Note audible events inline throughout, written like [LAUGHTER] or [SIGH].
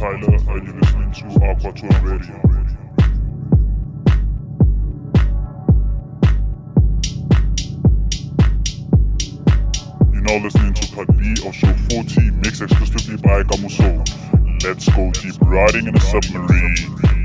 Tyler, and you're listening to Aquatone Radio. You're now listening to Part B of Show 40, mixed exclusively by Kamosoul. Let's go deep riding in a submarine.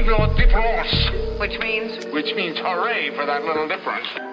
Vive la différence! Which means? Which means hooray for that little difference.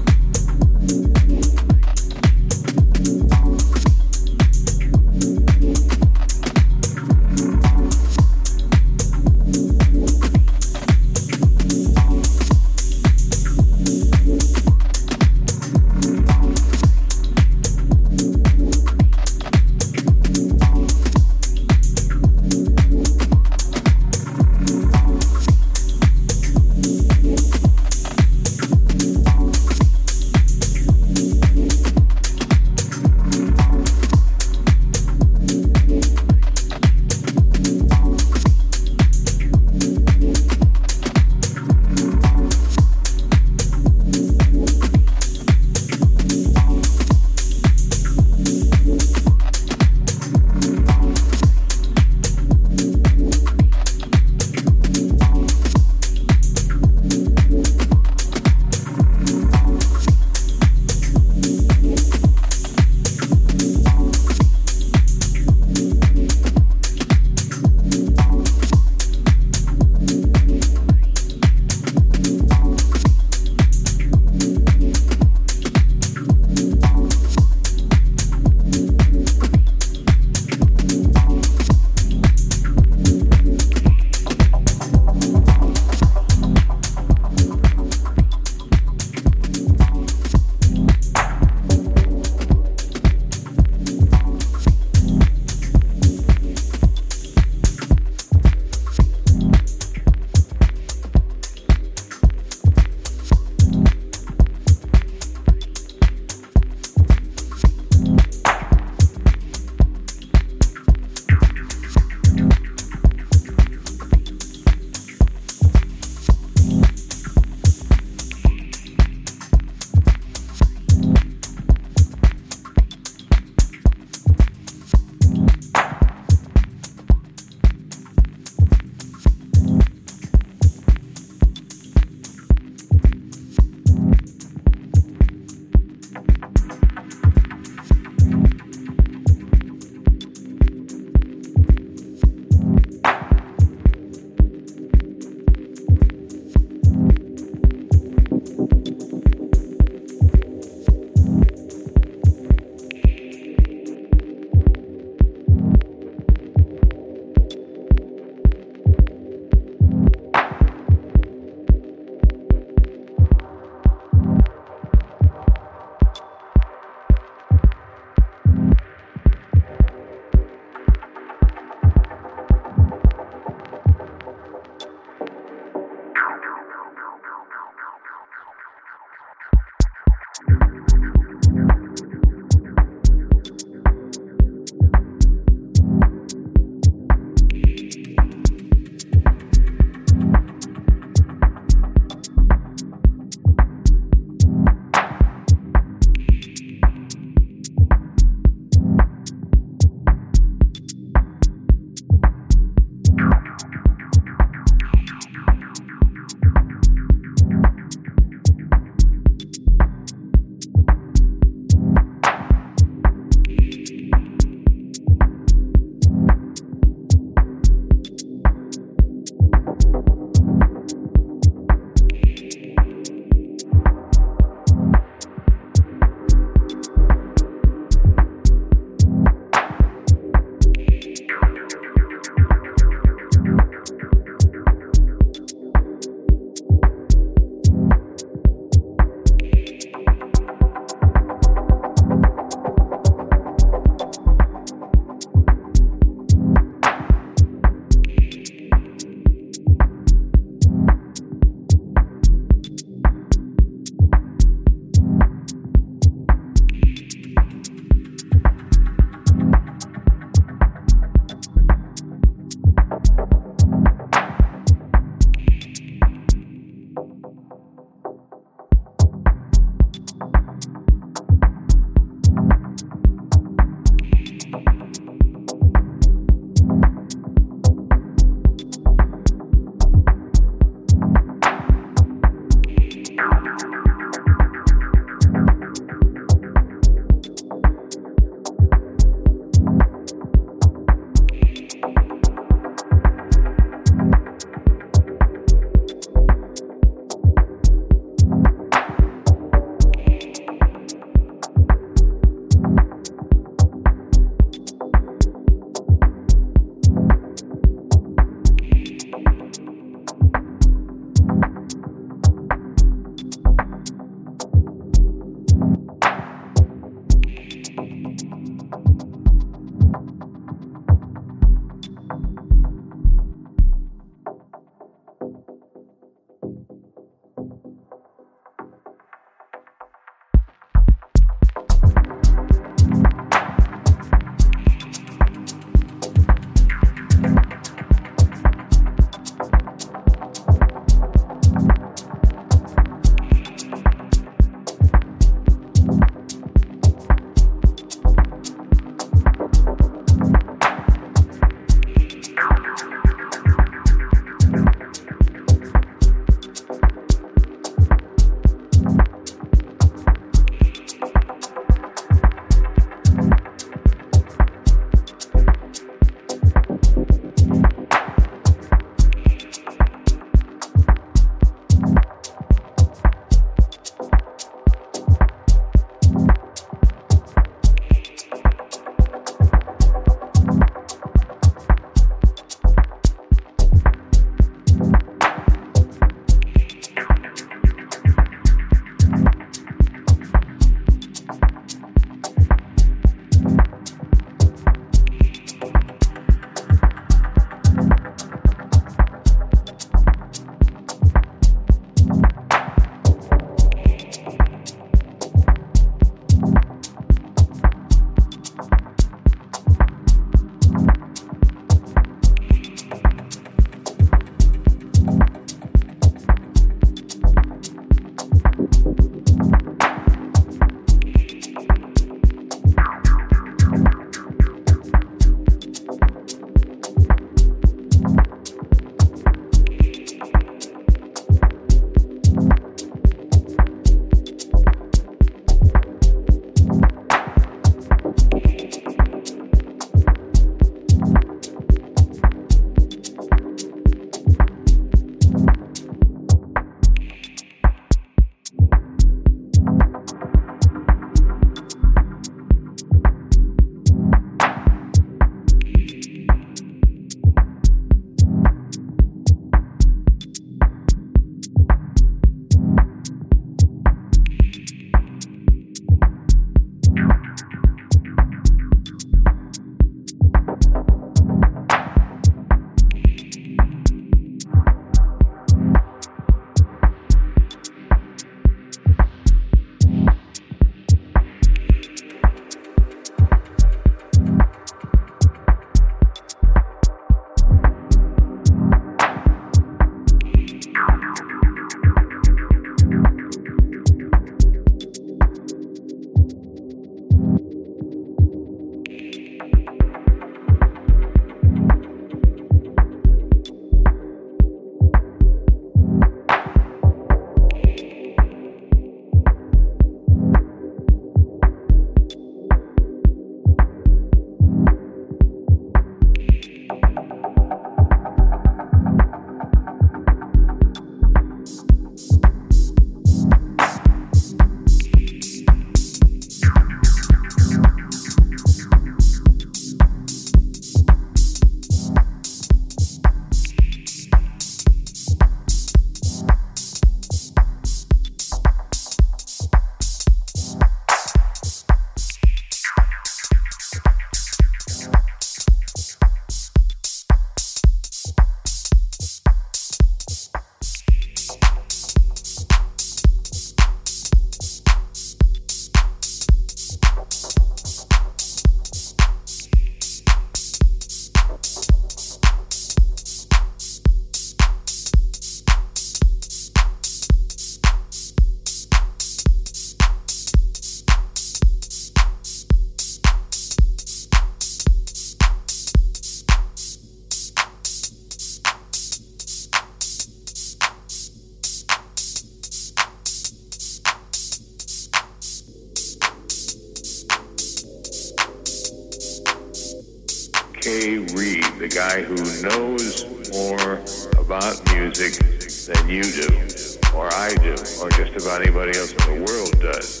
Or just about anybody else in the world does.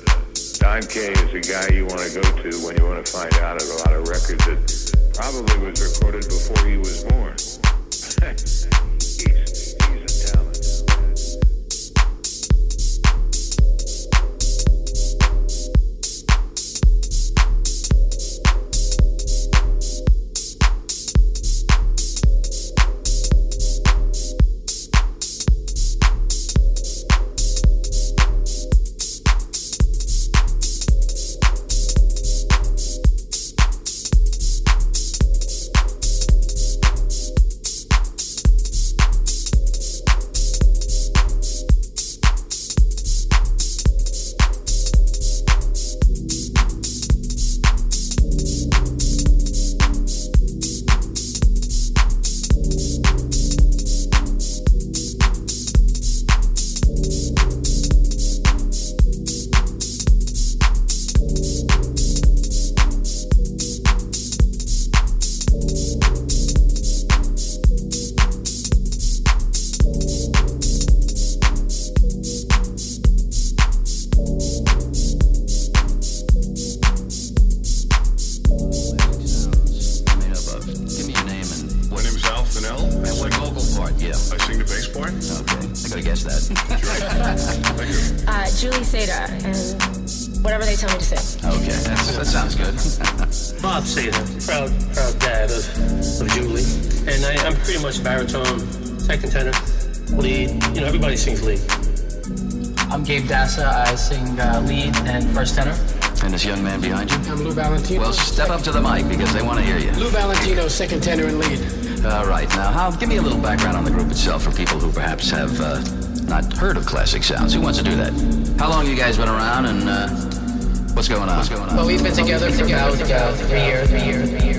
Don Kay is a guy you want to go to when you want to find out about a record that probably was recorded before he was born. [LAUGHS] young man behind you. I'm Lou Valentino. Well, step up to the mic because they want to hear you. Lou Valentino, second tenor and lead. All right. Now, how, give me a little background on the group itself for people who perhaps have uh, not heard of Classic Sounds. Who wants to do that? How long you guys been around and uh, what's going on? What's going on? Well, we've been together for about uh, three years. Three years. Three years. Three years.